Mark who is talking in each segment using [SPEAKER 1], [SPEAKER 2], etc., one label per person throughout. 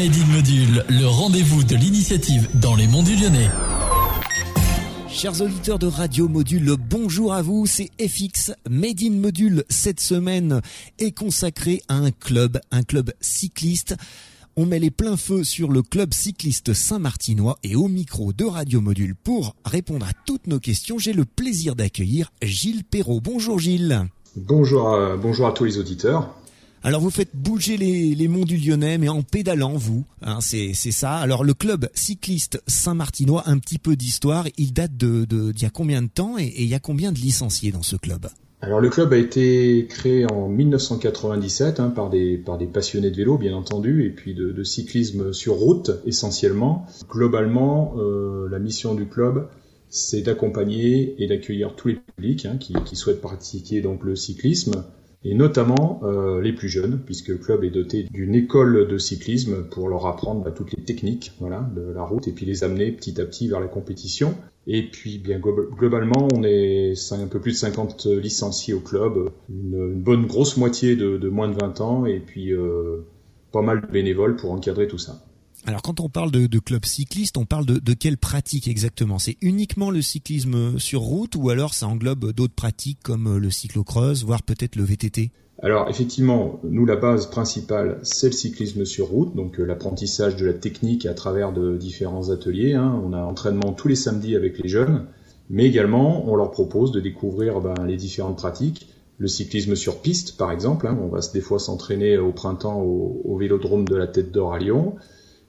[SPEAKER 1] Made in Module, le rendez-vous de l'initiative dans les monts du Lyonnais.
[SPEAKER 2] Chers auditeurs de Radio Module, bonjour à vous, c'est FX. Made in Module cette semaine est consacré à un club, un club cycliste. On met les pleins feux sur le club cycliste Saint-Martinois et au micro de Radio Module pour répondre à toutes nos questions, j'ai le plaisir d'accueillir Gilles Perrault. Bonjour Gilles.
[SPEAKER 3] Bonjour, bonjour à tous les auditeurs.
[SPEAKER 2] Alors vous faites bouger les, monts du Lyonnais, mais en pédalant, vous. Hein, c'est ça. Alors le club cycliste Saint-Martinois, un petit peu d'histoire. Il date de d'il y a combien de temps et, il y a combien de licenciés dans ce club?
[SPEAKER 3] Alors le club a été créé en 1997 hein, par, des, par des passionnés de vélo bien entendu et puis de, cyclisme sur route essentiellement. Globalement, euh, la mission du club c'est d'accompagner et d'accueillir tous les publics hein, qui, souhaitent pratiquer donc le cyclisme et notamment euh, les plus jeunes, puisque le club est doté d'une école de cyclisme pour leur apprendre bah, toutes les techniques de la route et puis les amener petit à petit vers la compétition. Et puis bien globalement, on est un peu plus de 50 licenciés au club, une, bonne grosse moitié de, de, moins de 20 ans et puis euh, pas mal de bénévoles pour encadrer tout ça.
[SPEAKER 2] Alors quand on parle de, club cycliste, on parle de, quelle pratique exactement? C'est uniquement le cyclisme sur route ou alors ça englobe d'autres pratiques comme le cyclocross, voire peut-être le VTT
[SPEAKER 3] alors effectivement, nous la base principale c'est le cyclisme sur route, donc euh, l'apprentissage de la technique à travers de différents ateliers. Hein. On a entraînement tous les samedis avec les jeunes, mais également on leur propose de découvrir ben, les différentes pratiques. Le cyclisme sur piste par exemple, hein. on va des fois s'entraîner au printemps au, au Vélodrome de la Tête d'Or à Lyon.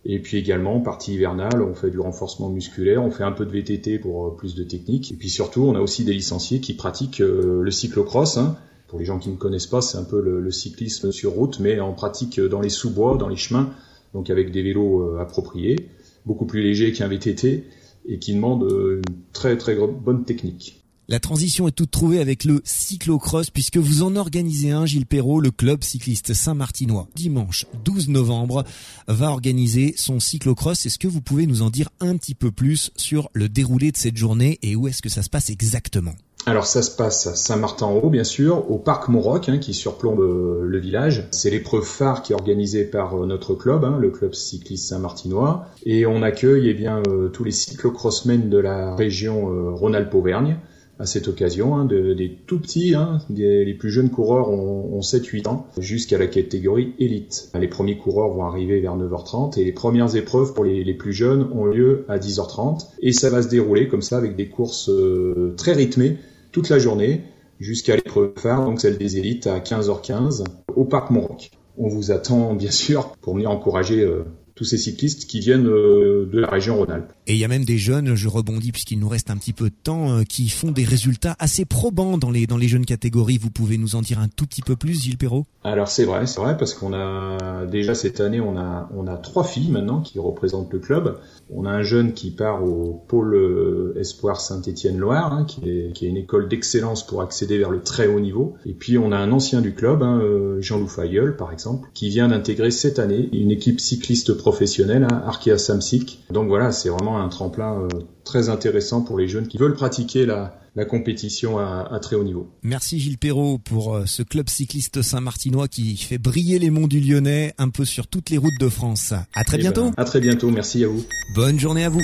[SPEAKER 3] Et puis également, partie hivernale, on fait du renforcement musculaire, on fait un peu de VTT pour euh, plus de technique. Et puis surtout, on a aussi des licenciés qui pratiquent euh, le cyclocross. Hein. Pour les gens qui ne connaissent pas, c'est un peu le, cyclisme sur route, mais en pratique dans les sous-bois, dans les chemins, donc avec des vélos euh, appropriés, beaucoup plus légers qu'un VTT, et qui demandent une très très bonne technique.
[SPEAKER 2] La transition est toute trouvée avec le cyclocross puisque vous en organisez un, Gilles Perrault, le club cycliste Saint-Martinois. Dimanche 12 novembre va organiser son cyclocross. Est-ce que vous pouvez nous en dire un petit peu plus sur le déroulé de cette journée et où est-ce que ça se passe exactement?
[SPEAKER 3] Alors ça se passe à Saint-Martin-en-Haut, bien sûr, au parc Montroc, hein, qui surplombe euh, le village. C'est l'épreuve phare qui est organisée par euh, notre club, hein, le club cycliste Saint-Martinois. Et on accueille eh bien, euh, tous les cyclocrossmen de la région Rhône-Alpes-Auvergne à cette occasion, hein, des tout petits, hein, les plus jeunes coureurs ont, 7-8 ans, jusqu'à la catégorie élite. Les premiers coureurs vont arriver vers 9h30 et les premières épreuves pour les, plus jeunes ont lieu à 10h30 et ça va se dérouler comme ça avec des courses euh, très rythmées toute la journée jusqu'à l'épreuve phare, donc celle des élites à 15h15 au parc Montroc. On vous attend bien sûr pour venir encourager euh, tous ces cyclistes qui viennent euh, de la région Rhône-Alpes.
[SPEAKER 2] Et il y a même des jeunes, je rebondis puisqu'il nous reste un petit peu de temps, euh, qui font des résultats assez probants dans les dans les jeunes catégories. Vous pouvez nous en dire un tout petit peu plus, Gilles Perrault?
[SPEAKER 3] Alors c'est vrai, c'est vrai parce qu'on a déjà cette année, on a on a trois filles maintenant qui représentent le club. On a un jeune qui part au pôle euh, Espoir Saint-Étienne-Loire, hein, qui, est, qui est une école d'excellence pour accéder vers le très haut niveau. Et puis on a un ancien du club, hein, Jean-Loup Fayeul par exemple, qui vient d'intégrer cette année une équipe cycliste professionnelle, hein, Arkea Samsic. Donc voilà, c'est vraiment un tremplin euh, très intéressant pour les jeunes qui veulent pratiquer la, compétition à, très haut niveau.
[SPEAKER 2] Merci Gilles Perrault pour euh, ce club cycliste Saint-Martinois qui fait briller les monts du Lyonnais un peu sur toutes les routes de France. À très eh bientôt.
[SPEAKER 3] Ben, à très bientôt, merci à vous.
[SPEAKER 2] Bonne journée à vous.